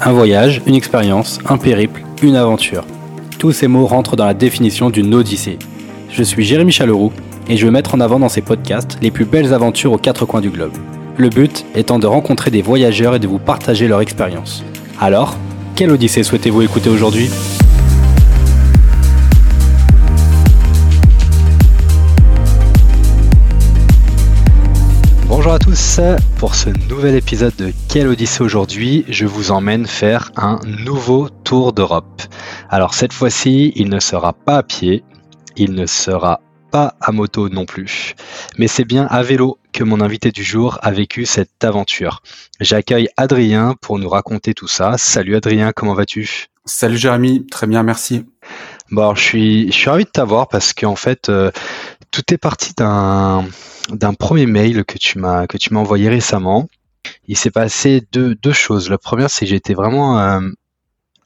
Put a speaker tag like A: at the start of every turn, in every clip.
A: Un voyage, une expérience, un périple, une aventure. Tous ces mots rentrent dans la définition d'une odyssée. Je suis Jérémy Chaleroux et je veux mettre en avant dans ces podcasts les plus belles aventures aux quatre coins du globe. Le but étant de rencontrer des voyageurs et de vous partager leur expérience. Alors, quelle odyssée souhaitez-vous écouter aujourd'hui? Bonjour à tous, pour ce nouvel épisode de Quelle Odyssée aujourd'hui, je vous emmène faire un nouveau tour d'Europe. Alors cette fois-ci, il ne sera pas à pied, il ne sera pas à moto non plus, mais c'est bien à vélo que mon invité du jour a vécu cette aventure. J'accueille Adrien pour nous raconter tout ça. Salut Adrien, comment vas-tu?
B: Salut Jérémy, très bien, merci.
A: Bon, je suis, je suis ravi de t'avoir parce qu'en fait, euh, tout est parti d'un premier mail que tu m'as envoyé récemment. Il s'est passé deux, choses. La première, c'est que j'ai été vraiment euh,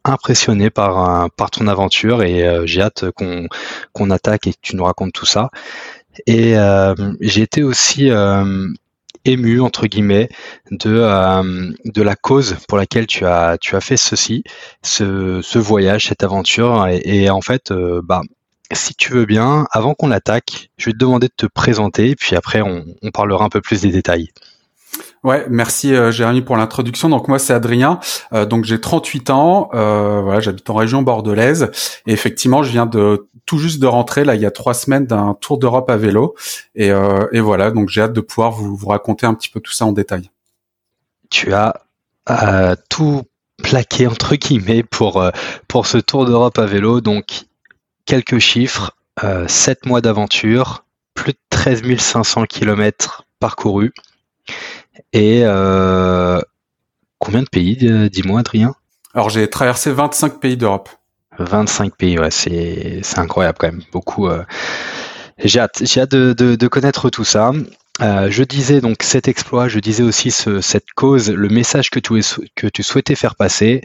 A: impressionné par par ton aventure et euh, j'ai hâte qu'on attaque et que tu nous racontes tout ça. Et euh, j'ai été aussi ému entre guillemets de la cause pour laquelle tu as fait ceci, ce, voyage, cette aventure et en fait bah si tu veux bien, avant qu'on attaque, je vais te demander de te présenter, puis après on, parlera un peu plus des détails.
B: Ouais, merci euh, Jérémy pour l'introduction. Donc moi c'est Adrien, euh, donc j'ai 38 ans, euh, voilà, j'habite en région bordelaise et effectivement je viens de tout juste de rentrer là il y a trois semaines d'un tour d'Europe à vélo et, et voilà donc j'ai hâte de pouvoir vous, vous raconter un petit peu tout ça en détail.
A: Tu as tout plaqué entre guillemets pour pour ce tour d'Europe à vélo donc quelques chiffres, euh, 7 mois d'aventure, plus de 13 500 km parcourus. Et euh, combien de pays, dis-moi Adrien?
B: Alors j'ai traversé 25 pays d'Europe.
A: 25 pays, ouais, c'est, incroyable quand même. Beaucoup. Euh, j'ai hâte, j'ai hâte de, connaître tout ça. Euh, je disais donc cet exploit, je disais aussi cette cause, le message que tu, que tu souhaitais faire passer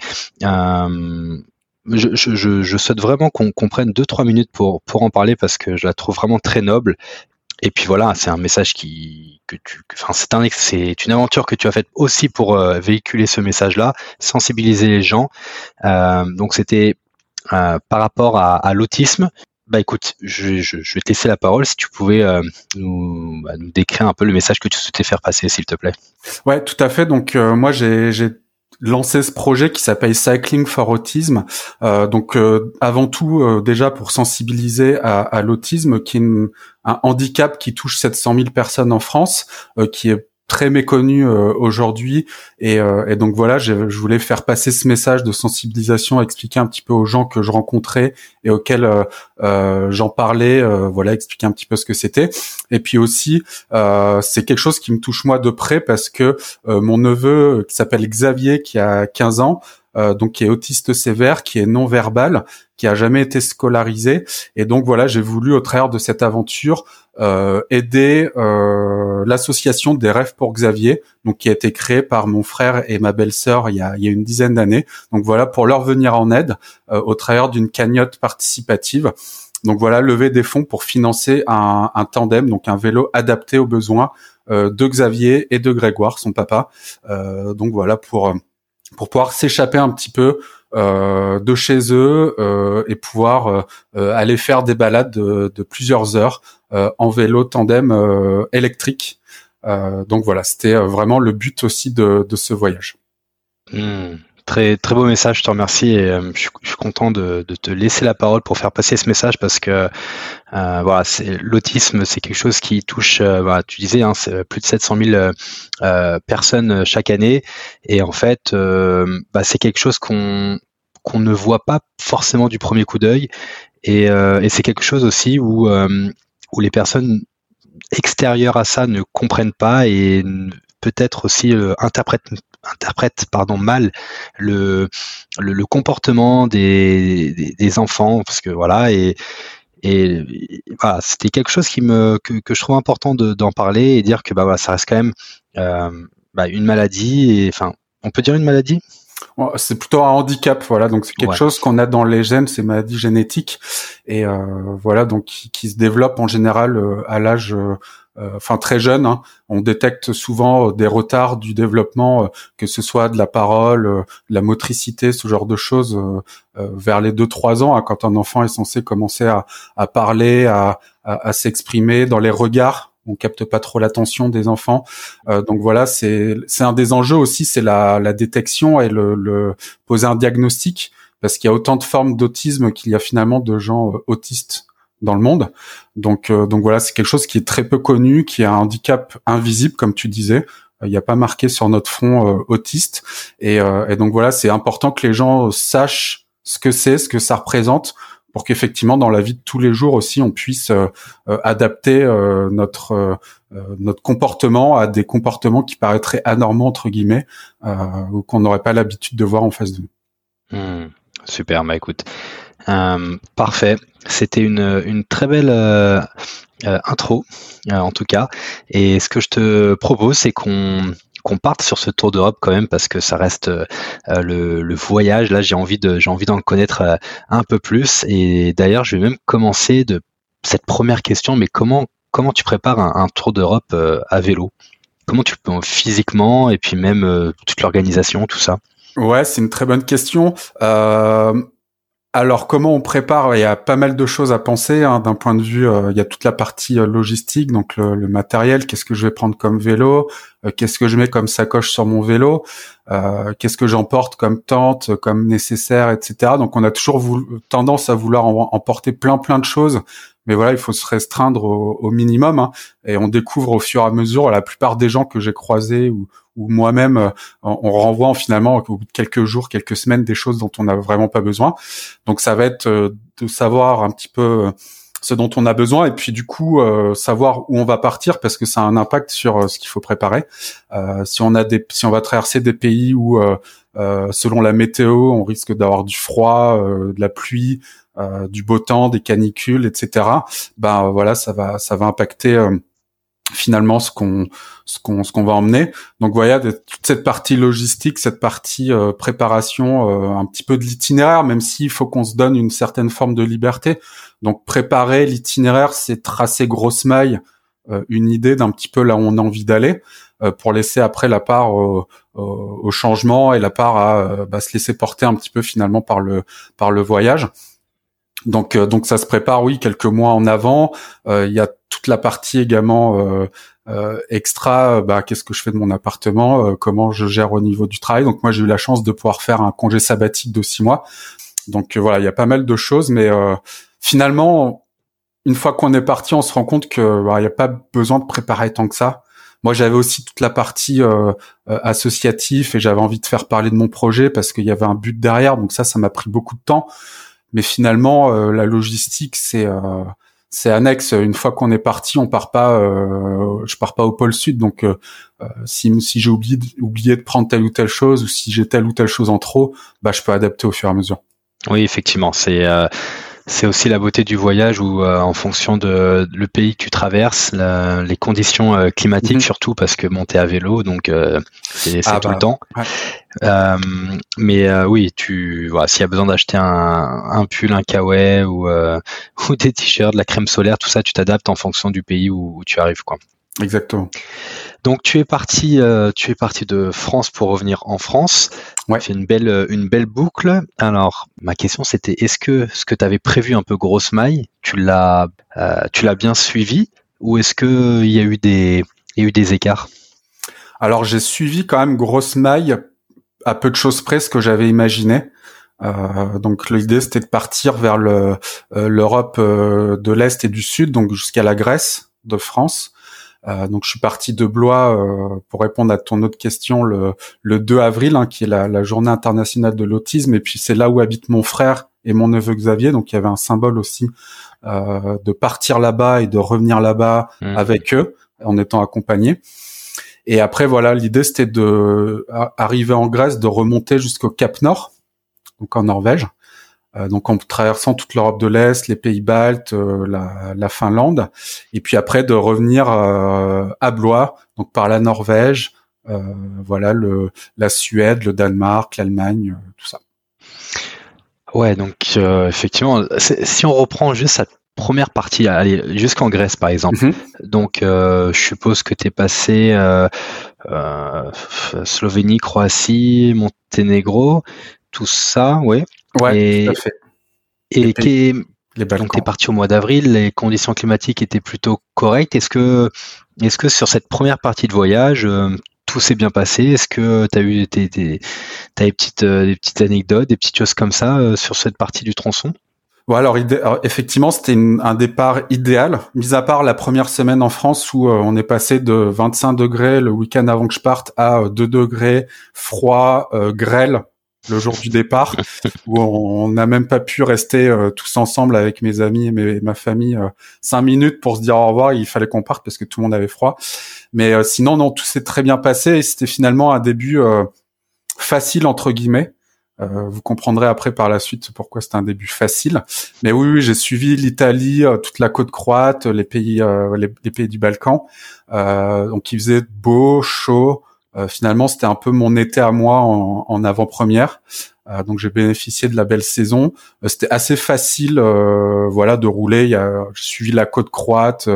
A: je, je, je, souhaite vraiment qu'on prenne deux trois minutes pour pour en parler parce que je la trouve vraiment très noble. Et puis voilà, c'est un message qui que tu, enfin c'est un c'est une aventure que tu as faite aussi pour euh, véhiculer ce message-là, sensibiliser les gens. Euh, donc c'était euh, par rapport à, à l'autisme. Bah écoute, je, je, je, vais te laisser la parole si tu pouvais euh, nous, bah, nous décrire un peu le message que tu souhaitais faire passer, s'il te plaît.
B: Ouais, tout à fait. Donc euh, moi j'ai lancé ce projet qui s'appelle Cycling for Autism. Euh, donc euh, avant tout euh, déjà pour sensibiliser à, à l'autisme qui est un handicap qui touche 700 000 personnes en France, qui est très méconnu euh, aujourd'hui. Et, euh, donc voilà je, voulais faire passer ce message de sensibilisation expliquer un petit peu aux gens que je rencontrais et auxquels euh, j'en parlais voilà expliquer un petit peu ce que c'était. Et puis aussi c'est quelque chose qui me touche moi de près parce que mon neveu qui s'appelle Xavier qui a 15 ans donc qui est autiste sévère, qui est non verbal, qui a jamais été scolarisé. Et donc voilà, j'ai voulu au travers de cette aventure euh, aider euh, l'association des rêves pour Xavier, donc qui a été créée par mon frère et ma belle-sœur il y a, il y a une dizaine d'années. Donc voilà, pour leur venir en aide euh, au travers d'une cagnotte participative. Donc voilà, lever des fonds pour financer un, un tandem, donc un vélo adapté aux besoins euh, de Xavier et de Grégoire, son papa. Euh, donc voilà pour pour pouvoir s'échapper un petit peu euh, de chez eux euh, et pouvoir euh, aller faire des balades de, plusieurs heures en vélo tandem électrique. donc voilà, c'était vraiment le but aussi de, de ce voyage.
A: Hmm. Très très beau message, je te remercie et je, suis, je, suis, content de, te laisser la parole pour faire passer ce message parce que euh, voilà, l'autisme, c'est quelque chose qui touche, euh, tu disais, hein, plus de 700 000 euh, personnes chaque année et en fait, bah, c'est quelque chose qu'on ne voit pas forcément du premier coup d'œil. Et, euh, c'est quelque chose aussi où, euh, où les personnes extérieures à ça ne comprennent pas et peut-être aussi euh, interprètent interprète pardon mal le, le, comportement des, des, enfants parce que voilà et et c'était quelque chose qui me que, que je trouve important d'en parler et dire que bah voilà ça reste quand même euh, bah, une maladie et enfin on peut dire une maladie?
B: C'est plutôt un handicap, voilà. Donc c'est quelque chose qu'on a dans les gènes, c'est maladie génétique, et euh, voilà, donc qui, se développe en général euh, à l'âge enfin très jeunes. Hein. On détecte souvent des retards du développement, que ce soit de la parole, la motricité, ce genre de choses, vers les 2-3 ans, hein, quand un enfant est censé commencer à, à parler, à, à, à s'exprimer dans les regards on capte pas trop l'attention des enfants. Euh, donc voilà, c'est c'est un des enjeux aussi, c'est la, la détection et le, le poser un diagnostic parce qu'il y a autant de formes d'autisme qu'il y a finalement de gens euh, autistes dans le monde. Donc euh, donc voilà, c'est quelque chose qui est très peu connu, qui a un handicap invisible comme tu disais. Il n'y a pas marqué sur notre front autiste et, et donc voilà, c'est important que les gens sachent ce que c'est, ce que ça représente pour qu'effectivement dans la vie de tous les jours aussi on puisse euh, euh, adapter euh, notre notre comportement à des comportements qui paraîtraient anormaux entre guillemets ou qu'on n'aurait pas l'habitude de voir en face de nous.
A: Hmm, super, bah écoute, parfait. C'était une, une très belle intro en tout cas. Et ce que je te propose, c'est qu'on qu'on parte sur ce tour d'Europe quand même parce que ça reste euh, le, voyage. Là, j'ai envie d'en connaître euh, un peu plus. Et d'ailleurs, je vais même commencer de cette première question. Mais comment tu prépares un, tour d'Europe euh, à vélo? Comment tu peux physiquement et puis même toute l'organisation, tout ça?
B: Ouais, c'est une très bonne question. Euh, alors comment on prépare? Il y a pas mal de choses à penser hein, d'un point de vue. Euh, il y a toute la partie euh, logistique, donc le, matériel. Qu'est-ce que je vais prendre comme vélo? Euh, Qu'est-ce que je mets comme sacoche sur mon vélo? Qu'est-ce que j'emporte comme tente, comme nécessaire, etc. Donc on a toujours tendance à vouloir emporter plein plein de choses mais voilà, il faut se restreindre au, minimum. Hein. et on découvre au fur et à mesure, la plupart des gens que j'ai croisés ou, ou moi-même, euh, on, renvoie finalement au bout de quelques jours, quelques semaines, des choses dont on n'a vraiment pas besoin. Donc ça va être euh, de savoir un petit peu euh, ce dont on a besoin et puis du coup savoir où on va partir parce que ça a un impact sur ce qu'il faut préparer. si on a des, si on va traverser des pays où selon la météo on risque d'avoir du froid, de la pluie, euh, du beau temps, des canicules, etc. Ben voilà, ça va ça va impacter euh, finalement ce qu'on ce qu'on ce qu'on va emmener. Donc voilà, toute cette partie logistique, cette partie euh, préparation, un petit peu de l'itinéraire, même s'il faut qu'on se donne une certaine forme de liberté. Donc préparer l'itinéraire, c'est tracer grosse maille, une idée d'un petit peu là où on a envie d'aller, pour laisser après la part au, au, changement et la part à bah, se laisser porter un petit peu finalement par le par le voyage. Donc, euh, donc ça se prépare, oui, quelques mois en avant. Euh, il y a toute la partie également euh, extra. Bah, qu'est-ce que je fais de mon appartement Comment je gère au niveau du travail Donc moi, j'ai eu la chance de pouvoir faire un congé sabbatique de six mois. Donc voilà, il y a pas mal de choses, mais finalement, une fois qu'on est parti, on se rend compte que bah, il n'y a pas besoin de préparer tant que ça. Moi, j'avais aussi toute la partie euh, associative et j'avais envie de faire parler de mon projet parce qu'il y avait un but derrière. Donc ça, ça m'a pris beaucoup de temps mais finalement euh, la logistique c'est euh, c'est annexe. Une fois qu'on est parti, on part pas. Euh, je pars pas au pôle sud, donc si, si j'ai oublié oublié de prendre telle ou telle chose, ou si j'ai telle ou telle chose en trop, bah je peux adapter au fur et à mesure.
A: Oui, effectivement, c'est c'est aussi la beauté du voyage où, euh, en fonction de le pays que tu traverses, les conditions euh, climatiques mhm. surtout, parce que monter à vélo, donc euh, c'est ah tout le bah, temps. mais oui, tu voilà, s'il y a besoin d'acheter un, un, pull, un kawaii ou, ou des t-shirts, de la crème solaire, tout ça, tu t'adaptes en fonction du pays où, où tu arrives, quoi.
B: Exactement.
A: Donc tu es parti, euh, tu es parti de France pour revenir en France. Ouais. C'est une belle, euh, une belle boucle. Alors ma question c'était est-ce que ce que tu avais prévu un peu grosse maille, tu l'as, euh, tu l'as bien suivi ou est-ce que il y a eu des, il y a eu des écarts?
B: Alors j'ai suivi quand même grosse maille à peu de choses près ce que j'avais imaginé. donc l'idée c'était de partir vers le l'Europe de l'est et du sud, donc jusqu'à la Grèce de France. Euh, donc je suis parti de Blois euh, pour répondre à ton autre question le, le 2 avril, hein, qui est la, la, journée internationale de l'autisme. Et puis c'est là où habite mon frère et mon neveu Xavier. Donc il y avait un symbole aussi euh, de partir là-bas et de revenir là-bas mmh. avec eux en étant accompagné. Et après voilà, l'idée c'était de arriver en Grèce, de remonter jusqu'au Cap Nord, donc en Norvège. Euh, donc en traversant toute l'Europe de l'Est, les pays baltes, euh, la, Finlande, et puis après de revenir euh, à Blois, donc par la Norvège, voilà le la Suède, le Danemark, l'Allemagne, tout ça.
A: Ouais, donc effectivement, si on reprend juste première partie, allez, jusqu'en Grèce par exemple. Mhm. Donc, je suppose que tu es passé Slovénie, Croatie, Monténégro, tout ça, ouais.
B: Ouais, tout à fait.
A: Et qui donc tu es parti au mois d'avril, les conditions climatiques étaient plutôt correctes. Est-ce que, est-ce que sur cette première partie de voyage, euh, tout s'est bien passé? Est-ce que tu as eu des, des, des, petites, euh, des petites anecdotes, des petites choses comme ça euh, sur cette partie du tronçon?
B: Ouais, alors, effectivement, c'était un départ idéal, mis à part la première semaine en France où on est passé de 25 degrés le week-end avant que je parte à 2 degrés, froid, grêle le jour du départ, où on n'a même pas pu rester euh, tous ensemble avec mes amis et ma famille euh, cinq minutes pour se dire au revoir. Il fallait qu'on parte parce que tout le monde avait froid. Mais euh, sinon, non, tout s'est très bien passé et c'était finalement un début facile entre guillemets. vous comprendrez après par la suite pourquoi c'était un début facile. Mais oui, j'ai suivi l'Italie, toute la côte croate, les pays, les, pays du Balkan. donc il faisait beau, chaud. Euh, finalement, c'était un peu mon été à moi en, en avant-première. Euh, donc j'ai bénéficié de la belle saison. Euh, c'était assez facile, voilà, de rouler. Il y a, j'ai suivi la côte croate,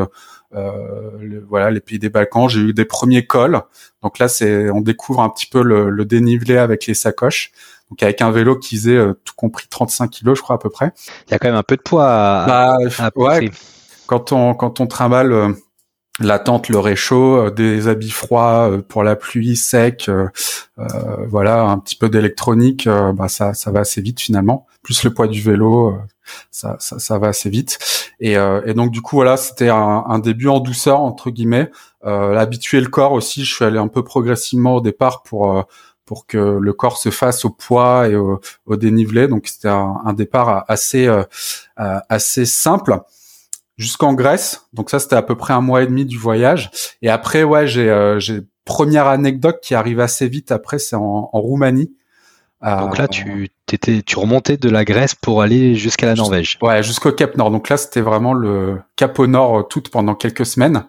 B: voilà, les pays des Balkans. J'ai eu des premiers cols. Donc là, c'est, on découvre un petit peu le, le, dénivelé avec les sacoches. Donc avec un vélo qui faisait tout compris 35 kilos, je crois à peu près.
A: Il y a quand même un peu de poids.
B: À, bah, ouais, quand on quand on trimballe la tente, le réchaud, euh, des habits froids euh, pour la pluie, sec, euh, voilà, un petit peu d'électronique, bah ça, ça va assez vite finalement. Plus le poids du vélo, ça, ça, ça, va assez vite. Et, et, donc du coup voilà, c'était un, un, début en douceur entre guillemets. Euh, habituer le corps aussi, je suis allé un peu progressivement au départ pour pour que le corps se fasse au poids et au, au dénivelé. Donc c'était un, un, départ assez assez simple jusqu'en Grèce. Donc ça, c'était à peu près un mois et demi du voyage. Et après, ouais, j'ai euh, j'ai première anecdote qui arrive assez vite. Après, c'est en, en, Roumanie.
A: Donc là, tu t'étais, tu remontais de la Grèce pour aller jusqu'à la Norvège.
B: Ouais, jusqu'au Cap Nord. Donc là, c'était vraiment le Cap au Nord euh, tout pendant quelques semaines.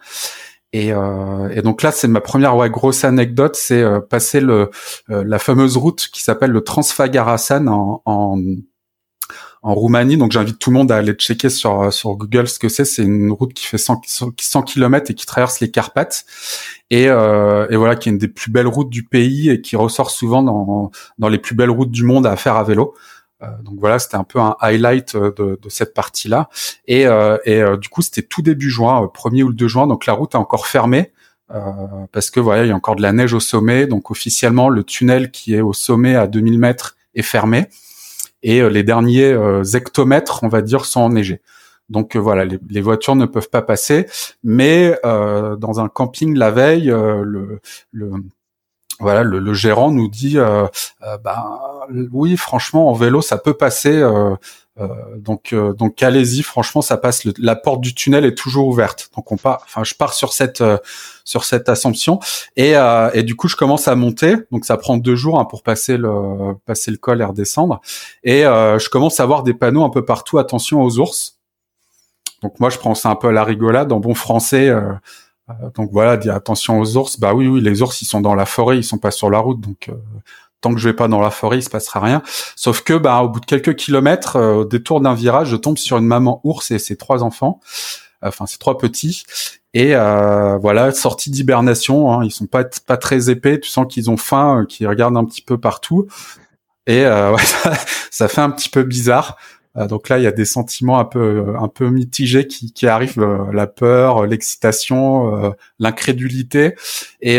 B: Et, euh, et, donc là, c'est ma première ouais, grosse anecdote, c'est euh, passer le, la fameuse route qui s'appelle le Transfagarasan en, en, en Roumanie. Donc j'invite tout le monde à aller checker sur euh, sur Google ce que c'est. C'est une route qui fait 100, 100 km et qui traverse les Carpates et, euh, et voilà qui est une des plus belles routes du pays et qui ressort souvent dans dans les plus belles routes du monde à faire à vélo. Euh, donc voilà, c'était un peu un highlight euh, de, de cette partie-là. Et, euh, et du coup, c'était tout début juin, 1er ou le 2 juin, donc la route est encore fermée. parce que voilà, il y a encore de la neige au sommet, donc officiellement le tunnel qui est au sommet à 2000 mètres est fermé et euh, les derniers euh, hectomètres, on va dire, sont enneigés. Donc euh, voilà, les, voitures ne peuvent pas passer, mais dans un camping la veille, le, le voilà, le, gérant nous dit, ben oui, franchement, en vélo, ça peut passer. Donc donc allez-y, franchement, ça passe. la porte du tunnel est toujours ouverte. Donc on part. Enfin, je pars sur cette sur cette assomption. Et, euh, et du coup, je commence à monter. Donc, ça prend deux jours hein, pour passer le passer le col et redescendre. Et euh, je commence à voir des panneaux un peu partout. Attention aux ours. Donc moi, je prends ça un peu à la rigolade en bon français. Euh, donc voilà, dire attention aux ours. Bah oui, oui, les ours, ils sont dans la forêt, ils sont pas sur la route. Donc tant que je vais pas dans la forêt, il se passera rien. Sauf que, bah, au bout de quelques kilomètres, au détour d'un virage, je tombe sur une maman ours et ses trois enfants enfin ses trois petits et euh, voilà, sortie d'hibernation, hein, ils sont pas pas très épais, tu sens qu'ils ont faim, euh, qu'ils regardent un petit peu partout, et euh, ouais, ça, fait un petit peu bizarre. Euh, donc là, il y a des sentiments un peu un peu mitigés qui, qui arrivent, euh, la peur, l'excitation, l'incrédulité, et,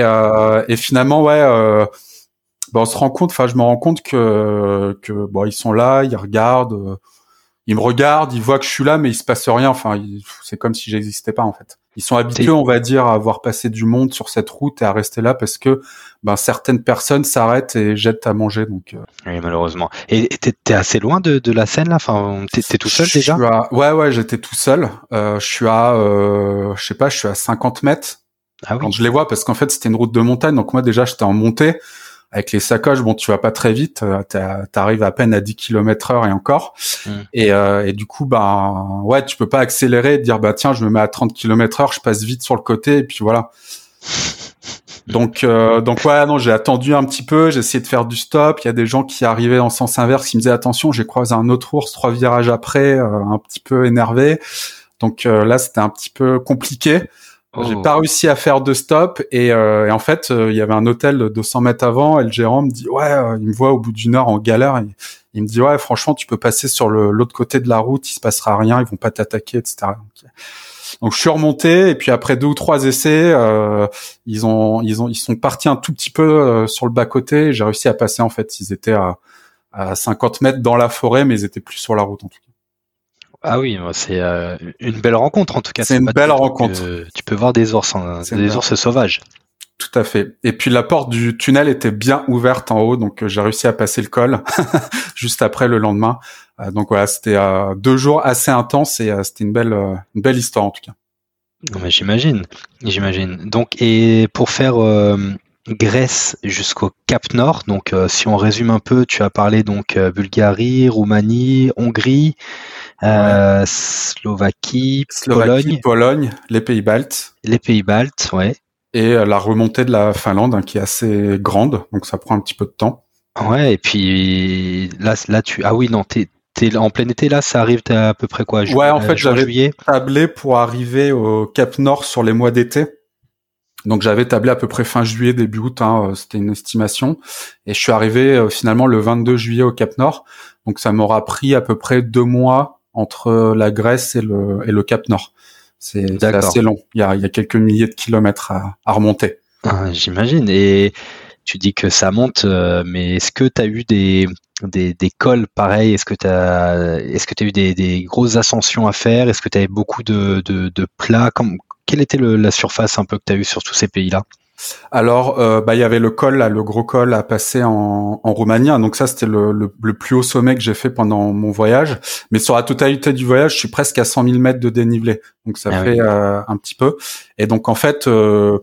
B: et finalement, ouais. Bah, on se rend compte, enfin je me rends compte que que bon ils sont là, ils regardent, ils me regardent, ils voient que je suis là, mais il se passe rien. Enfin, c'est comme si j'existais pas en fait. Ils sont habitués, on va dire, à avoir passé du monde sur cette route et à rester là parce que ben, certaines personnes s'arrêtent et jettent à manger. Donc, euh.
A: Oui, malheureusement. Et t'es assez loin de, de la scène là? Enfin, t'es tout seul déjà?
B: Ouais, ouais, j'étais tout seul. Euh, je suis à, euh, je sais pas, je suis à 50 mètres. Ah oui. Quand je les vois, parce qu'en fait, c'était une route de montagne. Donc moi, déjà, j'étais en montée avec les sacoches, bon, tu vas pas très vite, euh, t'arrives à peine à 10 km heure et encore. Mm. Et, euh, et, du coup, bah, ouais, tu peux pas accélérer et dire, bah, tiens, je me mets à 30 km heure, je passe vite sur le côté, et puis voilà. Donc, euh, donc ouais, non, j'ai attendu un petit peu, j'ai essayé de faire du stop. Il y a des gens qui arrivaient en sens inverse, qui me disaient attention, j'ai croisé un autre ours trois virages après, un petit peu énervé. Donc là, c'était un petit peu compliqué. J'ai
A: Oh.
B: pas réussi à faire de stop et, euh, et en fait euh, il y avait un hôtel de 200 mètres avant et le gérant me dit ouais euh, il me voit au bout d'une heure en galère. Et il me dit ouais franchement tu peux passer sur le l'autre côté de la route il se passera rien ils vont pas t'attaquer etc donc, donc, je suis remonté et puis après deux ou trois essais euh, ils ont ils ont ils sont partis un tout petit peu euh, sur le bas côté et j'ai réussi à passer en fait. Ils étaient à à 50 mètres dans la forêt mais ils étaient plus sur la route en tout cas
A: Ah oui, c'est euh, une belle rencontre en tout cas.
B: C'est une belle rencontre.
A: Tu peux voir des ours, hein,
B: C'est
A: des ours sauvages.
B: Tout à fait. Et puis la porte du tunnel était bien ouverte en haut, donc euh, j'ai réussi à passer le col juste après le lendemain. Euh, donc voilà, c'était deux jours assez intenses et c'était une belle, une belle histoire en tout cas.
A: J'imagine, j'imagine. Donc, et pour faire Grèce jusqu'au Cap Nord, donc euh, si on résume un peu, tu as parlé donc euh, Bulgarie, Roumanie, Hongrie, euh, Slovaquie,
B: Slovaquie,
A: Pologne,
B: Pologne, les pays baltes
A: les pays baltes, ouais.
B: et euh, la remontée de la Finlande hein, qui est assez grande, donc ça prend un petit peu de temps.
A: Ouais, et puis là, là tu, ah oui, non, t'es, t'es en plein été là, ça arrive, à peu près quoi? ju-
B: Ouais, en
A: euh,
B: fait,
A: juin,
B: j'avais-
A: juillet?
B: Tablé pour arriver au Cap Nord sur les mois d'été. Donc j'avais tablé à peu près fin juillet, début août, hein, c'était une estimation. Et je suis arrivé euh, finalement le 22 juillet au Cap Nord. Donc ça m'aura pris à peu près deux mois entre la Grèce et le, et le Cap Nord. C'est assez long. Il y a, il y a quelques milliers de kilomètres à, à remonter.
A: Ah, J'imagine. Et tu dis que ça monte, euh, mais est-ce que tu as eu des, des, des cols pareils? Est-ce que tu as, est-ce que tu as eu des, des grosses ascensions à faire? Est-ce que tu avais beaucoup de, de, de plats? Comme, Quelle était le- la surface un peu que tu as eu sur tous ces pays-là?
B: Alors, euh, bah, il y avait le col, là, le gros col à passer en, en Roumanie. Donc ça, c'était le, le, le plus haut sommet que j'ai fait pendant mon voyage. Mais sur la totalité du voyage, je suis presque à 100 000 mètres de dénivelé. Donc ça
A: Ah
B: fait euh, un petit peu. Et donc en fait, euh,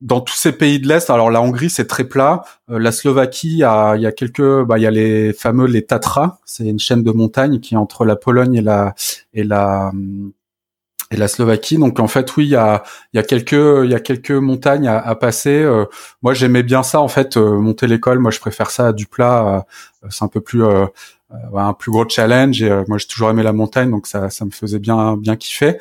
B: dans tous ces pays de l'est, alors la Hongrie c'est très plat. Euh, la Slovaquie, il y a, il y a quelques, bah, il y a les fameux les Tatras. C'est une chaîne de montagnes qui est entre la Pologne et la et la et la Slovaquie. Donc en fait, oui, il y a, il y a quelques, il y a quelques montagnes à, à passer. Euh, moi, j'aimais bien ça en fait, euh, monter l'école. Moi, je préfère ça à du plat. euh, c'est un peu plus, euh, un plus gros challenge. Et euh, moi, j'ai toujours aimé la montagne, donc ça, ça me faisait bien, bien kiffer.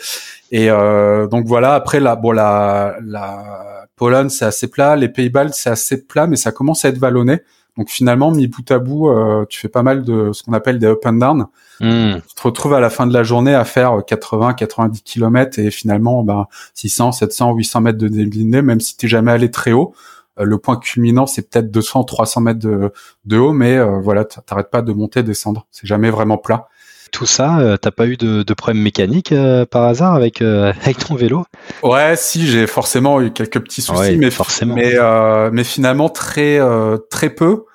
B: Et euh, donc voilà. Après, la, bon, la, la Pologne, c'est assez plat. Les Pays-Baltes, c'est assez plat, mais ça commence à être vallonné. Donc finalement, mis bout à bout, euh, tu fais pas mal de ce qu'on appelle des up and down
A: Hmm.
B: tu te retrouves à la fin de la journée à faire 80, 90 km et finalement, ben, 600, 700, 800 mètres de dénivelé, même si t'es jamais allé très haut. Euh, le point culminant, c'est peut-être 200, 300 mètres de, de haut, mais euh, voilà, t'arrêtes pas de monter, descendre. C'est jamais vraiment plat.
A: Tout ça, euh, t'as pas eu de, de problème mécanique euh, par hasard avec, euh, avec ton vélo?
B: Ouais, si, j'ai forcément eu quelques petits soucis,
A: Ouais,
B: mais
A: forcément.
B: mais euh, mais finalement très euh, très peu.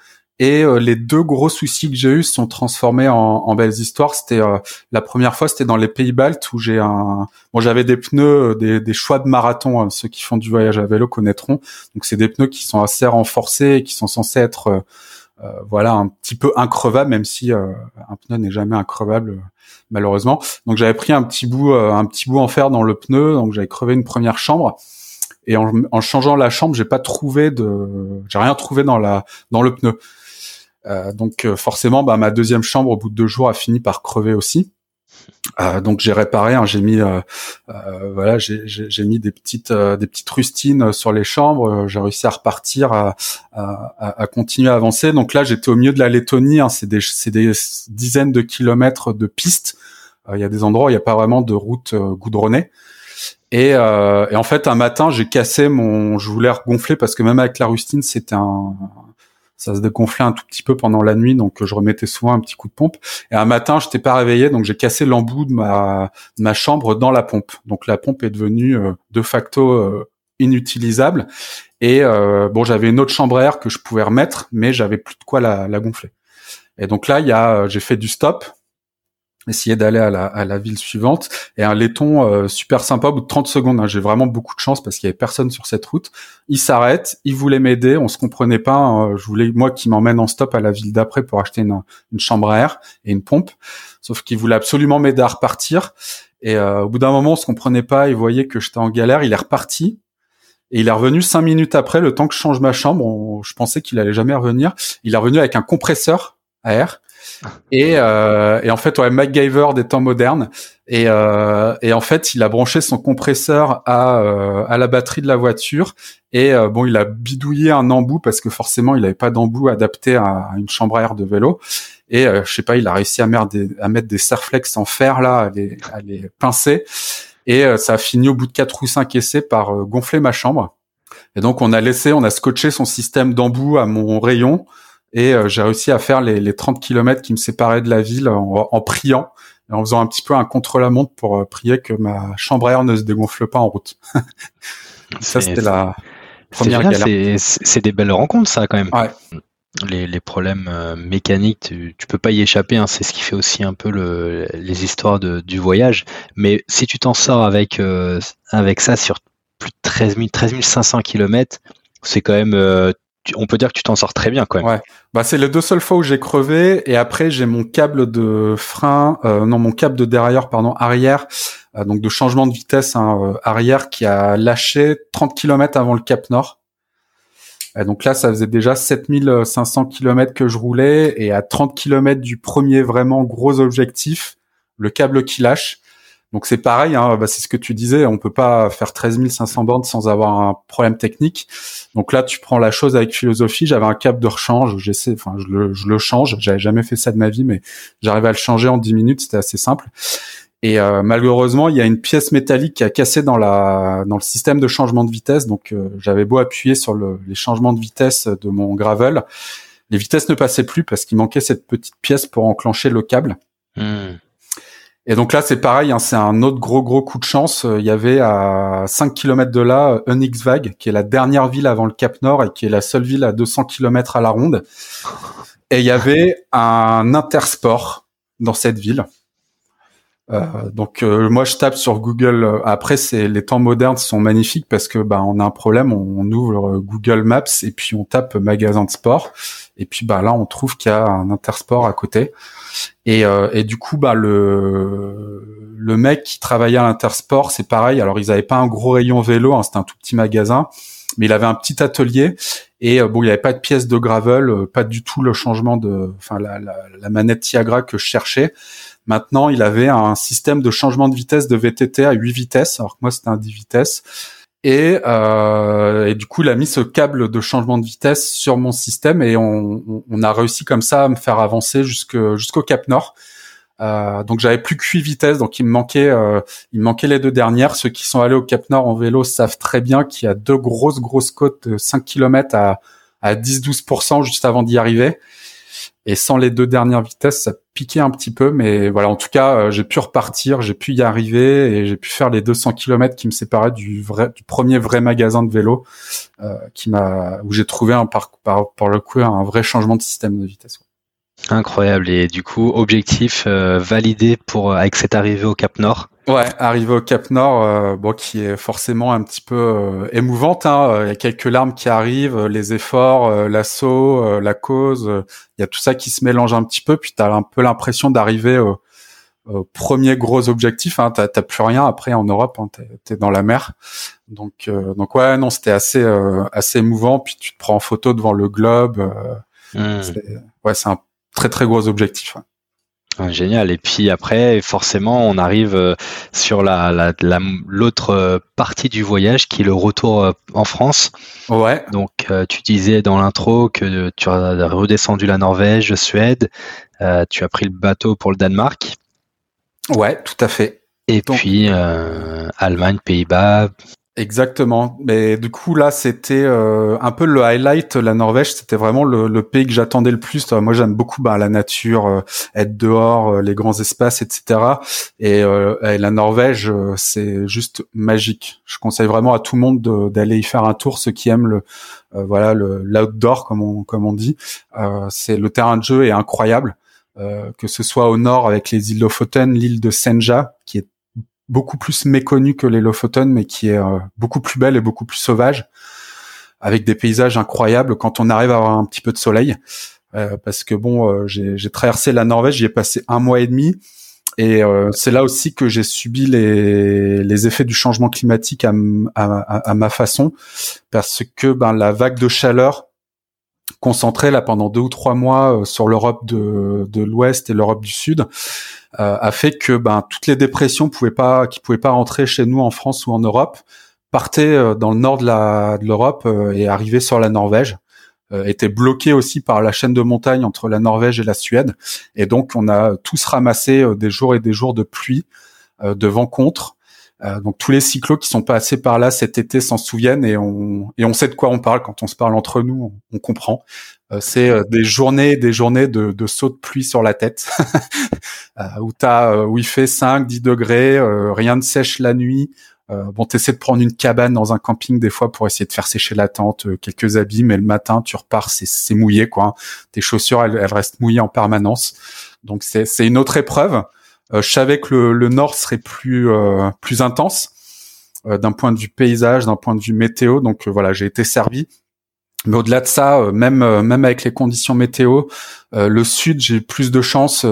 B: Et euh, les deux gros soucis que j'ai eus sont transformés en, en belles histoires. C'était euh, la première fois, c'était dans les pays baltes où j'ai un bon, j'avais des pneus, des, des choix de marathon. hein, ceux qui font du voyage à vélo connaîtront. Donc c'est des pneus qui sont assez renforcés et qui sont censés être euh, voilà un petit peu increvables, même si euh, un pneu n'est jamais increvable euh, malheureusement. Donc j'avais pris un petit bout un petit bout en fer dans le pneu, donc j'avais crevé une première chambre. Et en, changeant la chambre, j'ai pas trouvé de, j'ai rien trouvé dans la dans le pneu. Donc forcément, bah, ma deuxième chambre au bout de deux jours a fini par crever aussi. Euh, donc j'ai réparé, hein, j'ai mis, euh, euh, voilà, j'ai- mis des petites euh, des petites rustines sur les chambres. euh, J'ai réussi à repartir, à, à, à- continuer à avancer. Donc là, j'étais au milieu de la Lettonie. hein, c'est des des dizaines de kilomètres de pistes. Euh, Il y a des endroits où il n'y a pas vraiment de route goudronnée. Et, et en fait, un matin, j'ai cassé mon, je voulais regonfler parce que même avec la rustine, c'était un, ça se dégonflait un tout petit peu pendant la nuit, donc je remettais souvent un petit coup de pompe. Et un matin, je n'étais pas réveillé, donc j'ai cassé l'embout de ma, chambre dans la pompe. Donc la pompe est devenue euh, de facto euh, inutilisable. Et euh, bon, j'avais une autre chambre à air que je pouvais remettre, mais j'avais plus de quoi la, la gonfler. Et donc là, il y a, j'ai fait du stop, essayer d'aller à la, à la ville suivante et un laiton euh, super sympa au bout de 30 secondes. hein. J'ai vraiment beaucoup de chance parce qu'il y avait personne sur cette route. Il s'arrête, il voulait m'aider, on se comprenait pas. hein. Je voulais moi qui m'emmène en stop à la ville d'après pour acheter une, une chambre à air et une pompe. Sauf qu'il voulait absolument m'aider à repartir. Et euh, au bout d'un moment, on se comprenait pas. Il voyait que j'étais en galère. Il est reparti. Et il est revenu cinq minutes après, le temps que je change ma chambre. je pensais qu'il allait jamais revenir. Il est revenu avec un compresseur à air Et, euh, et en fait, ouais, MacGyver des temps modernes. Et, euh, et en fait, il a branché son compresseur à, euh, à la batterie de la voiture. Et euh, bon, il a bidouillé un embout parce que forcément, il n'avait pas d'embout adapté à, une chambre à air de vélo. Et euh, je sais pas, il a réussi à, mettre des, serflex en fer là, à les, à les pincer. Et ça a fini au bout de quatre ou cinq essais par gonfler ma chambre. Et donc, on a laissé, on a scotché son système d'embout à mon rayon et euh, j'ai réussi à faire les, les 30 km qui me séparaient de la ville en, en priant et en faisant un petit peu un contre-la-montre pour euh, prier que ma chambre à air ne se dégonfle pas en route. ça, c'était la première galère.
A: C'est des belles rencontres, ça, quand même. Ouais. Les, les, problèmes euh, mécaniques, tu, tu, peux pas y échapper. Hein. C'est ce qui fait aussi un peu le, les histoires de, du voyage. Mais si tu t'en sors avec avec ça sur plus de 13, 000, 13 500 km, c'est quand même on peut dire que tu t'en sors très bien quand même.
B: Ouais. Bah c'est les deux seules fois où j'ai crevé et après j'ai mon câble de frein, euh, non mon câble de derrière pardon arrière, euh, donc de changement de vitesse hein, euh, arrière qui a lâché 30 km avant le Cap Nord. Et donc là ça faisait déjà 7500 km que je roulais et à 30 km du premier vraiment gros objectif, le câble qui lâche. Donc c'est pareil, hein, bah, c'est ce que tu disais, on peut pas faire 13 500 bornes sans avoir un problème technique. Donc là, tu prends la chose avec philosophie. J'avais un câble de rechange, j'essaie, enfin je le, je le change. J'avais jamais fait ça de ma vie, mais j'arrivais à le changer en 10 minutes, c'était assez simple. Et euh, malheureusement, il y a une pièce métallique qui a cassé dans le système de changement de vitesse. Donc euh, j'avais beau appuyer sur le, les changements de vitesse de mon gravel, les vitesses ne passaient plus parce qu'il manquait cette petite pièce pour enclencher le câble. Hmm. Et donc là, c'est pareil, hein, c'est un autre gros gros coup de chance. Il y avait à 5 km de là Unixvag, qui est la dernière ville avant le Cap Nord et qui est la seule ville à 200 km à la ronde. Et il y avait un intersport dans cette ville. Euh, donc euh, moi je tape sur Google. Après c'est les temps modernes sont magnifiques parce que bah on a un problème, on, ouvre Google Maps et puis on tape magasin de sport et puis bah là on trouve qu'il y a un intersport à côté. Et, euh, et du coup, bah le le mec qui travaillait à l'Intersport, c'est pareil. Alors ils avaient pas un gros rayon vélo, hein, c'était un tout petit magasin, mais il avait un petit atelier. Et euh, bon, il n'y avait pas de pièces de gravel, euh, pas du tout le changement de, enfin la, la, la manette Tiagra que je cherchais. Maintenant, il avait un système de changement de vitesse de VTT à 8 vitesses, alors que moi c'était un 10 vitesses. Et, euh, et, du coup, il a mis ce câble de changement de vitesse sur mon système et on, on a réussi comme ça à me faire avancer jusqu'au Cap Nord. Euh, donc j'avais plus que 8 vitesses, donc il me manquait, euh, il me manquait les deux dernières. Ceux qui sont allés au Cap Nord en vélo savent très bien qu'il y a deux grosses grosses côtes de 5 km à, à 10-12% juste avant d'y arriver. Et sans les deux dernières vitesses, ça piquait un petit peu, mais voilà. En tout cas, euh, j'ai pu repartir, j'ai pu y arriver et j'ai pu faire les 200 km qui me séparaient du premier vrai magasin de vélo, euh, où j'ai trouvé par, par, le coup un vrai changement de système de vitesse.
A: Incroyable. Et du coup, objectif euh, validé pour avec cette arrivée au Cap Nord.
B: Ouais, arriver au Cap Nord, euh, bon, qui est forcément un petit peu euh, émouvante. Hein. Il y a quelques larmes qui arrivent, les efforts, euh, l'assaut, la cause. Il y a tout ça qui se mélange un petit peu. Puis tu as un peu l'impression d'arriver au, premier gros objectif. Hein. T'as plus rien après en Europe. Hein. T'es es dans la mer. Donc, donc ouais, non, c'était assez assez émouvant. Puis tu te prends en photo devant le globe. Mmh. Ouais, c'est un très très gros objectif.
A: Génial. Et puis après, forcément, on arrive euh, sur la, l'autre euh, partie du voyage qui est le retour euh, en France.
B: Ouais.
A: Donc, tu disais dans l'intro que tu as redescendu la Norvège, Suède. tu as pris le bateau pour le Danemark.
B: Ouais, tout à fait.
A: Et puis Allemagne, Pays-Bas,
B: Exactement. Mais du coup là, c'était euh, un peu le highlight. La Norvège, c'était vraiment le, pays que j'attendais le plus. Moi, j'aime beaucoup bah, la nature, euh, être dehors, euh, les grands espaces, etc. Et, la Norvège, c'est juste magique. Je conseille vraiment à tout le monde d'aller y faire un tour. Ceux qui aiment le voilà le l'outdoor, comme on comme on dit, c'est le terrain de jeu est incroyable. que ce soit au nord avec les îles Lofoten, l'île de Senja, qui est beaucoup plus méconnue que les Lofoten, mais qui est euh, beaucoup plus belle et beaucoup plus sauvage, avec des paysages incroyables quand on arrive à avoir un petit peu de soleil. Euh, parce que bon, euh, j'ai traversé la Norvège, j'y ai passé un mois et demi, et c'est là aussi que j'ai subi les, effets du changement climatique à, ma façon, parce que ben la vague de chaleur concentré là pendant deux ou trois mois sur l'Europe de l'Ouest et l'Europe du Sud a fait que ben toutes les dépressions pouvaient pas qui pouvaient pas rentrer chez nous en France ou en Europe partaient dans le nord de la de l'Europe et arrivaient sur la Norvège étaient bloqués aussi par la chaîne de montagne entre la Norvège et la Suède et donc on a tous ramassé des jours et des jours de pluie de vent contre euh, donc tous les cyclos qui sont passés par là cet été s'en souviennent et on et on sait de quoi on parle quand on se parle entre nous, on, comprend. Euh, c'est euh, des journées, des journées de, de saut de pluie sur la tête, où t'as où il fait 5, 10 degrés, rien ne sèche la nuit. bon, t'essaies de prendre une cabane dans un camping des fois pour essayer de faire sécher la tente, quelques habits, mais le matin tu repars, c'est mouillé quoi. Tes chaussures elles, elles restent mouillées en permanence. Donc c'est c'est une autre épreuve. Euh, je savais que le, le nord serait plus euh, plus intense euh, d'un point de vue paysage, d'un point de vue météo. Donc voilà, j'ai été servi. Mais au-delà de ça, même même avec les conditions météo, le sud, j'ai plus de chance.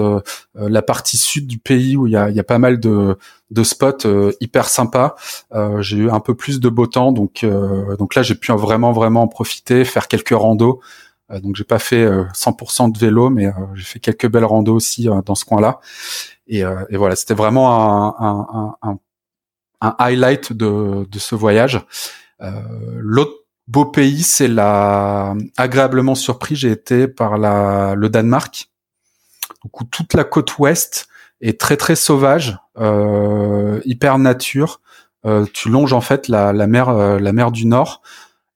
B: la partie sud du pays où il y a, y a pas mal de, de spots hyper sympas, j'ai eu un peu plus de beau temps. Donc donc là, j'ai pu vraiment vraiment en profiter, faire quelques randos. donc j'ai pas fait 100% de vélo, mais j'ai fait quelques belles randos aussi dans ce coin-là. Et, euh, et voilà, c'était vraiment un, un, un, un, highlight de, de ce voyage. Euh, L'autre beau pays, c'est la agréablement surpris. J'ai été par la le Danemark, où toute la côte ouest est très très sauvage, euh, hyper nature. Euh, tu longes en fait la, la mer euh, la mer du Nord.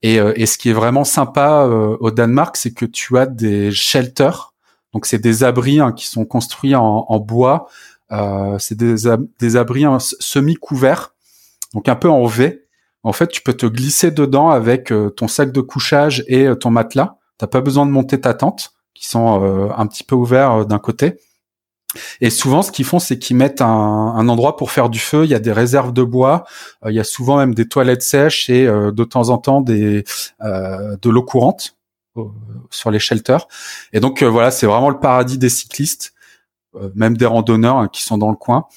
B: Et, et ce qui est vraiment sympa au Danemark, c'est que tu as des shelters donc c'est des abris hein, qui sont construits en, bois. C'est des, des abris hein, semi couverts, donc un peu en V. En fait, tu peux te glisser dedans avec euh, ton sac de couchage et euh, ton matelas. T'as pas besoin de monter ta tente, qui sont euh, un petit peu ouverts d'un côté. Et souvent, ce qu'ils font, c'est qu'ils mettent un, endroit pour faire du feu. Il y a des réserves de bois. il y a souvent même des toilettes sèches et de temps en temps des de l'eau courante sur les shelters. Et donc voilà, c'est vraiment le paradis des cyclistes, même des randonneurs hein, qui sont dans le coin.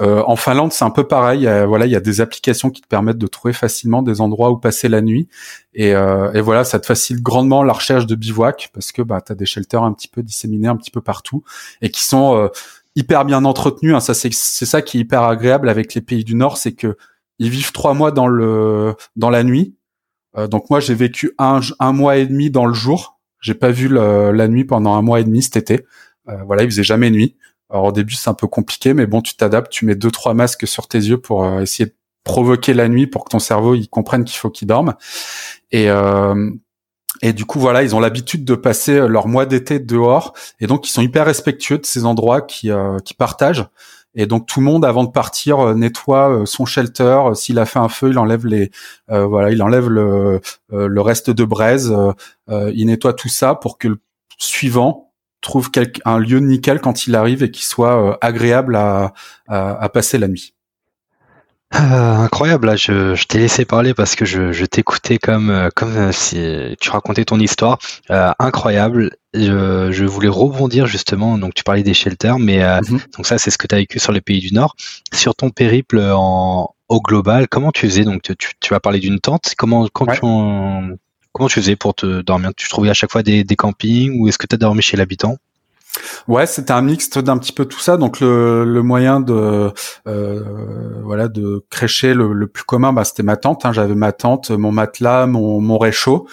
B: Euh, en Finlande, c'est un peu pareil. voilà, il y a des applications qui te permettent de trouver facilement des endroits où passer la nuit. Et, et voilà, ça te facilite grandement la recherche de bivouac parce que bah, tu as des shelters un petit peu disséminés un petit peu partout et qui sont hyper bien entretenus. Hein. Ça, c'est ça qui est hyper agréable avec les pays du Nord, c'est que ils vivent trois mois dans le dans la nuit euh, donc moi j'ai vécu un, un mois et demi dans le jour. J'ai pas vu la nuit pendant un mois et demi cet été. Euh, voilà, il faisait jamais nuit. Alors au début c'est un peu compliqué, mais bon tu t'adaptes, tu mets deux trois masques sur tes yeux pour euh, essayer de provoquer la nuit pour que ton cerveau il comprenne qu'il faut qu'il dorme. Et et du coup voilà, ils ont l'habitude de passer leur mois d'été dehors et donc ils sont hyper respectueux de ces endroits qui qui partagent. Et donc tout le monde avant de partir euh, nettoie euh, son shelter. Euh, s'il a fait un feu, il enlève les voilà, il enlève le, le reste de braise. il nettoie tout ça pour que le suivant trouve un lieu nickel quand il arrive et qu'il soit agréable à, à, passer la nuit.
A: incroyable, là, je, je t'ai laissé parler parce que je, je t'écoutais comme, comme si tu racontais ton histoire. incroyable je, je, voulais rebondir justement. Donc, tu parlais des shelters, mais euh, mhm. donc ça, c'est ce que tu as vécu sur les pays du Nord. Sur ton périple en, au global, comment tu faisais? Donc, tu, tu as parlé d'une tente. Comment, quand tu, comment tu faisais pour te dormir? Tu trouvais à chaque fois des, des campings ou est-ce que tu as dormi chez l'habitant?
B: Ouais, c'était un mixte d'un petit peu tout ça. Donc le, le moyen de euh, voilà de crécher le, le, plus commun, bah, c'était ma tente. Hein. J'avais ma tente, mon matelas, mon, mon réchaud.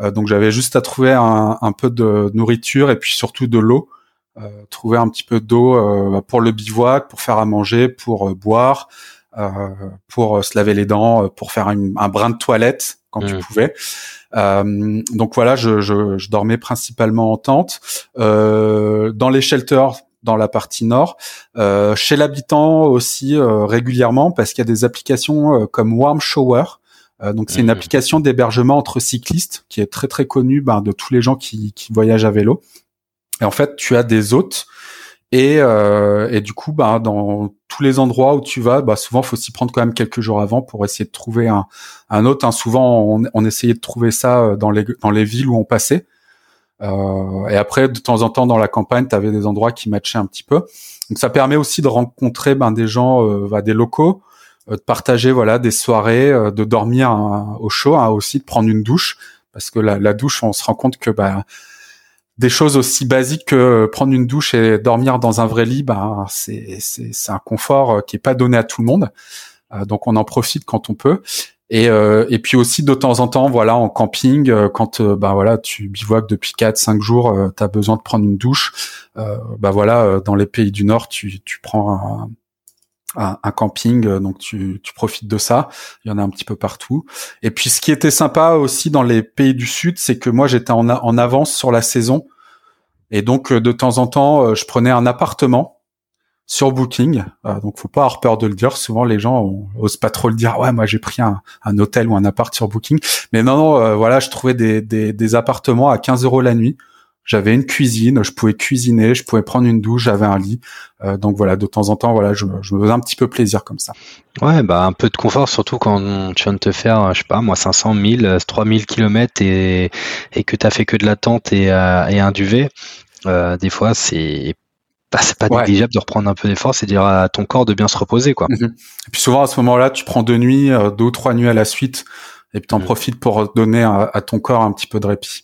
B: Euh, donc j'avais juste à trouver un, un, peu de nourriture et puis surtout de l'eau. Euh, trouver un petit peu d'eau euh, pour le bivouac, pour faire à manger, pour boire, pour se laver les dents, pour faire un brin de toilette quand tu mmh. pouvais. Euh, donc voilà, je, je, je, dormais principalement en tente. Euh, dans les shelters, dans la partie nord, euh, chez l'habitant aussi régulièrement, parce qu'il y a des applications comme Warm Shower euh, donc c'est une mmh. application d'hébergement entre cyclistes qui est très très connue ben, de tous les gens qui, qui, voyagent à vélo. Et en fait, tu as des hôtes et, euh, et du coup, ben, dans tous les endroits où tu vas, bah, souvent faut s'y prendre quand même quelques jours avant pour essayer de trouver un, un hôte. Hein. Souvent, on, on, essayait de trouver ça euh, dans les, dans les villes où on passait. Euh, et après, de temps en temps, dans la campagne, tu avais des endroits qui matchaient un petit peu. Donc ça permet aussi de rencontrer ben, des gens, euh, bah, des locaux, euh, de partager voilà des soirées, euh, de dormir hein, au chaud, hein, aussi de prendre une douche parce que la, la douche, on se rend compte que bah des choses aussi basiques que prendre une douche et dormir dans un vrai lit, bah, c'est c'est un confort qui est pas donné à tout le monde. donc on en profite quand on peut. Et, euh, et puis aussi de temps en temps, voilà, en camping, euh, quand euh, bah voilà, tu bivouacs depuis 4-5 jours, tu as besoin de prendre une douche. bah voilà, dans les pays du Nord, tu, tu prends un, un, camping, donc tu, tu profites de ça. Il y en a un petit peu partout. Et puis ce qui était sympa aussi dans les pays du Sud, c'est que moi j'étais en, en avance sur la saison. Et donc de temps en temps, je prenais un appartement sur Booking. Euh, donc, faut pas avoir peur de le dire. Souvent, les gens osent pas trop le dire. Ouais, moi, j'ai pris un, un, hôtel ou un appart sur Booking. Mais non, non, euh, voilà, je trouvais des, des, des, appartements à 15 euros la nuit. J'avais une cuisine, je pouvais cuisiner, je pouvais prendre une douche, j'avais un lit. Euh, donc voilà, de temps en temps, voilà, je, je, me faisais un petit peu plaisir comme ça.
A: Ouais, bah un peu de confort, surtout quand tu viens de te faire, je sais pas, moi 500, 1000, 3000 kilomètres et, et que tu as fait que de la tente et, euh, et un duvet. Euh, des fois, c'est bah, c'est pas négligeable de reprendre un peu d'effort, c'est dire à ton corps de bien se reposer, quoi.
B: Mhm. Et puis souvent à ce moment-là, tu prends deux nuits, euh, deux ou trois nuits à la suite, et puis t'en mhm. profites pour donner à, ton corps un petit peu de répit.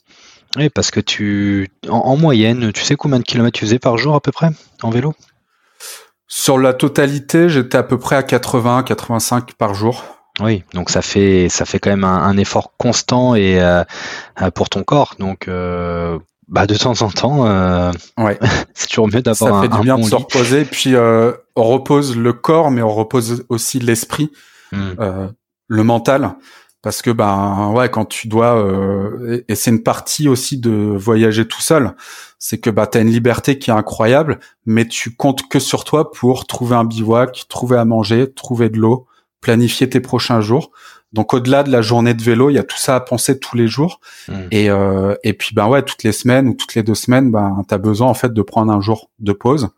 A: Oui, parce que tu, en, moyenne, tu sais combien de kilomètres tu faisais par jour à peu près en vélo?
B: Sur la totalité, j'étais à peu près à 80, 85 par jour.
A: Oui, donc ça fait ça fait quand même un, effort constant et euh, pour ton corps. Donc euh, bah de temps en temps, euh,
B: ouais.
A: c'est toujours mieux d'avoir
B: un
A: Ça fait
B: du bien
A: de
B: se reposer. Puis on repose le corps, mais on repose aussi l'esprit, hmm. le mental, parce que ben ouais, quand tu dois euh, et, c'est une partie aussi de voyager tout seul, c'est que bah t'as une liberté qui est incroyable, mais tu comptes que sur toi pour trouver un bivouac, trouver à manger, trouver de l'eau, planifier tes prochains jours. Donc au-delà de la journée de vélo, il y a tout ça à penser tous les jours. Hmm. Et, euh, et puis ben ouais, toutes les semaines ou toutes les deux semaines, ben t'as besoin en fait de prendre un jour de pause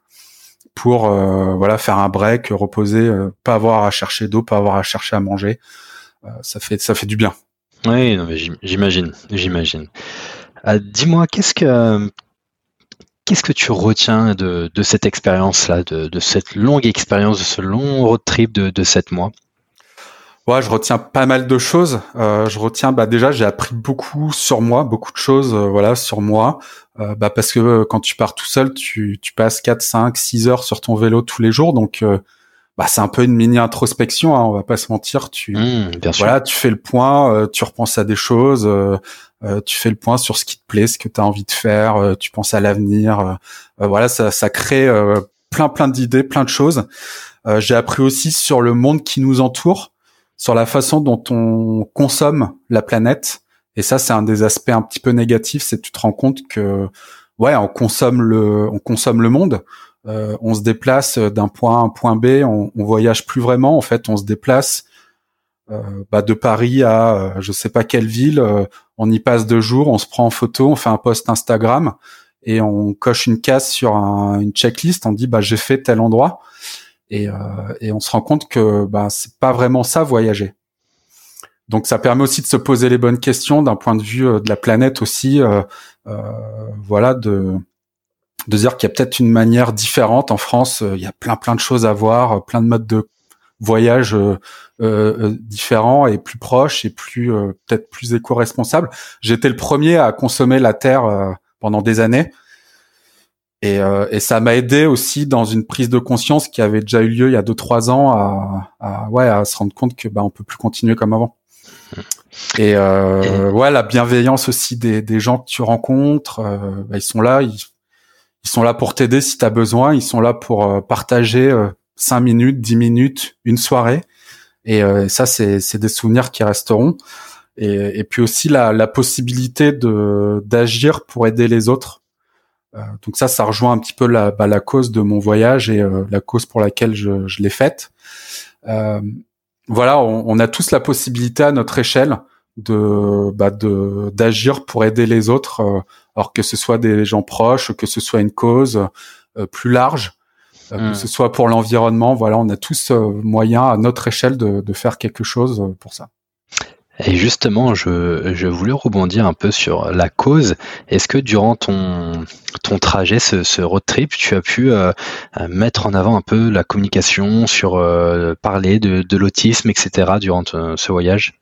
B: pour euh, voilà faire un break, reposer, euh, pas avoir à chercher d'eau, pas avoir à chercher à manger. Euh, ça fait ça fait du bien.
A: Oui, non, mais j'imagine, j'imagine. Euh, dis-moi, qu'est-ce que qu'est-ce que tu retiens de, de cette expérience-là, de, de, cette longue expérience, de ce long road trip de, de 7 mois?
B: Ouais, je retiens pas mal de choses. Euh, je retiens, bah déjà, j'ai appris beaucoup sur moi, beaucoup de choses, euh, voilà, sur moi. Euh, bah parce que quand tu pars tout seul, tu, tu passes 4, 5, 6 heures sur ton vélo tous les jours, donc euh, bah c'est un peu une mini introspection. Hein, on va pas se mentir. Tu,
A: mmh, bien
B: voilà, tu fais le point, tu repenses à des choses, tu fais le point sur ce qui te plaît, ce que tu as envie de faire, tu penses à l'avenir. voilà, ça, ça crée plein, plein d'idées, plein de choses. j'ai appris aussi sur le monde qui nous entoure sur la façon dont on consomme la planète. Et ça, c'est un des aspects un petit peu négatifs, c'est que tu te rends compte que ouais, on consomme le, on consomme le monde. Euh, on se déplace d'un point A à un point B, on, on, voyage plus vraiment. En fait, on se déplace euh, bah, de Paris à euh, je sais pas quelle ville. Euh, on y passe deux jours, on se prend en photo, on fait un post Instagram et on coche une case sur une checklist. On dit bah j'ai fait tel endroit. Et, euh, on se rend compte que bah, c'est pas vraiment ça voyager. Donc ça permet aussi de se poser les bonnes questions d'un point de vue euh, de la planète aussi, euh, euh, voilà, de de dire qu'il y a peut-être une manière différente en France. Il y a plein plein de choses à voir, plein de modes de voyage euh, différents et plus proches et plus peut-être plus éco-responsables. J'étais le premier à consommer la terre pendant des années. Et, euh, et ça m'a aidé aussi dans une prise de conscience qui avait déjà eu lieu il y a deux trois ans à, à ouais à se rendre compte que bah on peut plus continuer comme avant. Et, euh, ouais la bienveillance aussi des, des gens que tu rencontres, euh, bah, ils sont là, ils, ils sont là pour t'aider si tu as besoin, ils sont là pour euh, partager euh, cinq minutes, dix minutes, une soirée. Et ça c'est des souvenirs qui resteront. Et, et puis aussi la, la possibilité de d'agir pour aider les autres euh, donc ça, ça rejoint un petit peu la, bah, la cause de mon voyage et euh, la cause pour laquelle je, je l'ai faite. Euh, voilà, on, on, a tous la possibilité à notre échelle de bah, de d'agir pour aider les autres, alors que ce soit des gens proches, que ce soit une cause plus large, que hmm. ce soit pour l'environnement. Voilà, on a tous moyen à notre échelle de, de faire quelque chose pour ça.
A: Et justement, je, je voulais rebondir un peu sur la cause. Est-ce que durant ton, ton trajet, ce, ce road trip, tu as pu euh, euh, mettre en avant un peu la communication sur euh, parler de, de l'autisme, etc. durant ce voyage?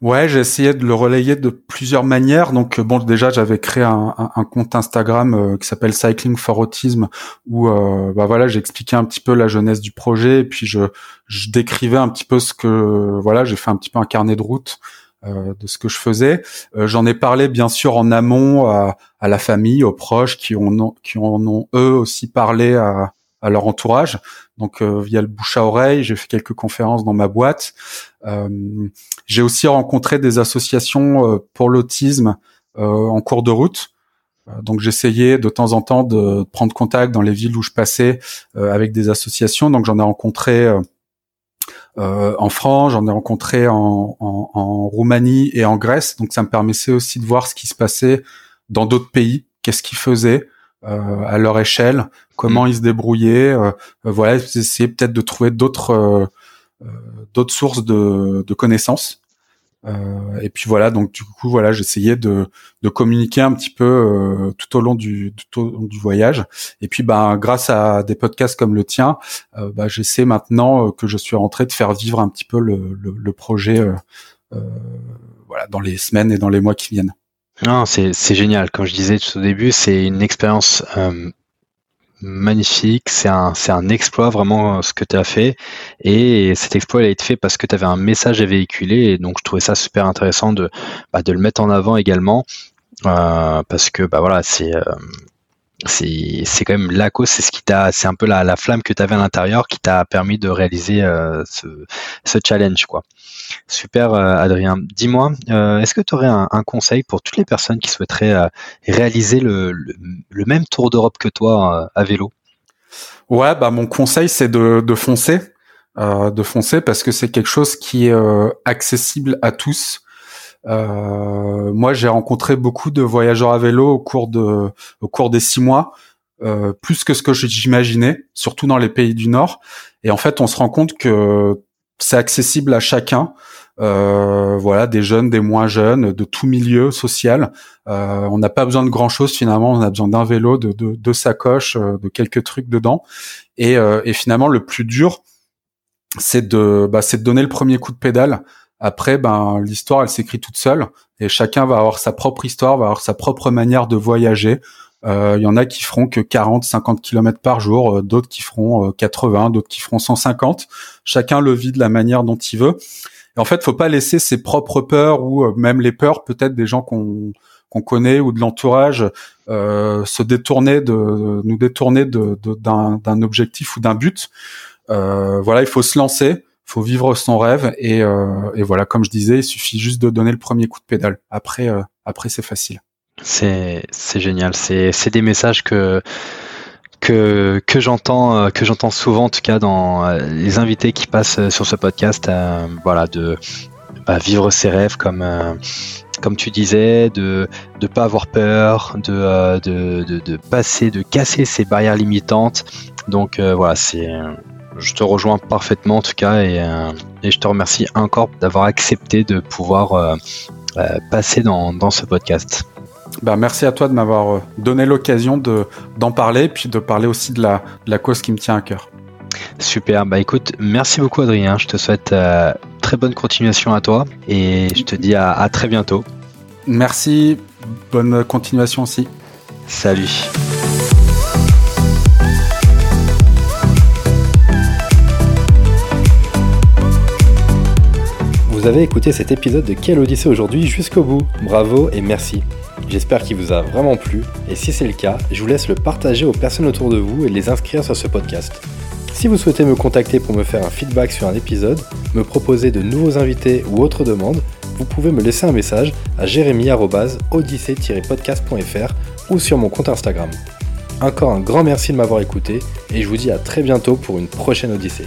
B: Ouais, j'ai essayé de le relayer de plusieurs manières. Donc bon, déjà j'avais créé un, compte Instagram qui s'appelle Cycling for Autism où bah voilà, j'expliquais un petit peu la jeunesse du projet et puis je, je décrivais un petit peu ce que voilà, j'ai fait un petit peu un carnet de route euh, de ce que je faisais. Euh, j'en ai parlé bien sûr en amont à, la famille, aux proches qui ont qui en ont eux aussi parlé à, à leur entourage. Donc euh, via le bouche à oreille, j'ai fait quelques conférences dans ma boîte. j'ai aussi rencontré des associations pour l'autisme en cours de route. Donc j'essayais de temps en temps de prendre contact dans les villes où je passais avec des associations. Donc j'en ai rencontré euh, en France, j'en ai rencontré en, en, en, Roumanie et en Grèce, donc ça me permettait aussi de voir ce qui se passait dans d'autres pays, qu'est-ce qu'ils faisaient euh, à leur échelle, comment mm. ils se débrouillaient. Euh, voilà, essayer peut-être de trouver d'autres d'autres sources de, de connaissances euh, et puis voilà, donc du coup voilà, j'essayais de, de communiquer un petit peu euh, tout au long du tout au long du voyage. Et puis ben grâce à des podcasts comme le tien, euh, bah, j'essaie maintenant que je suis rentré de faire vivre un petit peu le, le, le projet voilà dans les semaines et dans les mois qui viennent.
A: Non, c'est génial. Comme je disais tout au début, c'est une expérience magnifique, c'est un, exploit vraiment euh, ce que tu as fait. Et cet exploit il a été fait parce que tu avais un message à véhiculer. Et donc je trouvais ça super intéressant de, bah, le mettre en avant également. Euh, parce que bah voilà, c'est euh, c'est c'est quand même la cause, c'est ce qui t'a, c'est un peu la, la flamme que tu avais à l'intérieur qui t'a permis de réaliser euh, ce, challenge quoi. Super euh, Adrien. Dis-moi, euh, est-ce que tu aurais un, conseil pour toutes les personnes qui souhaiteraient réaliser le, le, même tour d'Europe que toi à vélo?
B: Ouais, bah mon conseil c'est de foncer, de foncer parce que c'est quelque chose qui est accessible à tous. Euh, moi, j'ai rencontré beaucoup de voyageurs à vélo au cours de, au cours des six mois, euh, plus que ce que j'imaginais, surtout dans les pays du Nord. Et en fait, on se rend compte que c'est accessible à chacun. Euh, voilà, des jeunes, des moins jeunes, de tout milieu social. Euh, on n'a pas besoin de grand chose finalement. On a besoin d'un vélo, de deux de euh, de quelques trucs dedans. Et, euh, et finalement, le plus dur, c'est de, bah, c'est de donner le premier coup de pédale après, ben l'histoire, elle s'écrit toute seule et chacun va avoir sa propre histoire, va avoir sa propre manière de voyager. Il euh, y en a qui feront que 40, 50 km par jour, euh, d'autres qui feront 80, euh, d'autres qui feront 150. Chacun le vit de la manière dont il veut. Et en fait, faut pas laisser ses propres peurs ou même les peurs peut-être des gens qu'on qu'on connaît ou de l'entourage se détourner de nous détourner de d'un objectif ou d'un but. voilà, il faut se lancer faut vivre son rêve et, euh, et, voilà, comme je disais, il suffit juste de donner le premier coup de pédale. Après, euh, après c'est facile.
A: C'est génial. C'est des messages que que, j'entends euh, que j'entends souvent en tout cas dans les invités qui passent sur ce podcast voilà de bah, vivre ses rêves comme comme tu disais de de pas avoir peur de, de, passer de casser ces barrières limitantes donc voilà c'est je te rejoins parfaitement en tout cas et, euh, je te remercie encore d'avoir accepté de pouvoir euh, euh, passer dans, ce podcast.
B: Bah, merci à toi de m'avoir donné l'occasion de, d'en parler puis de parler aussi de la, la cause qui me tient à cœur.
A: Super, bah écoute, merci beaucoup Adrien, je te souhaite très bonne continuation à toi et je te dis à très bientôt.
B: Merci, bonne continuation aussi.
A: Salut.
C: Vous avez écouté cet épisode de Quelle Odyssée aujourd'hui jusqu'au bout. Bravo et merci. J'espère qu'il vous a vraiment plu et si c'est le cas, je vous laisse le partager aux personnes autour de vous et les inscrire sur ce podcast. Si vous souhaitez me contacter pour me faire un feedback sur un épisode, me proposer de nouveaux invités ou autres demandes, vous pouvez me laisser un message à jérémy-odyssée-podcast.fr ou sur mon compte Instagram. Encore un grand merci de m'avoir écouté et je vous dis à très bientôt pour une prochaine Odyssée.